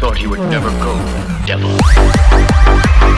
thought he would never go, devil.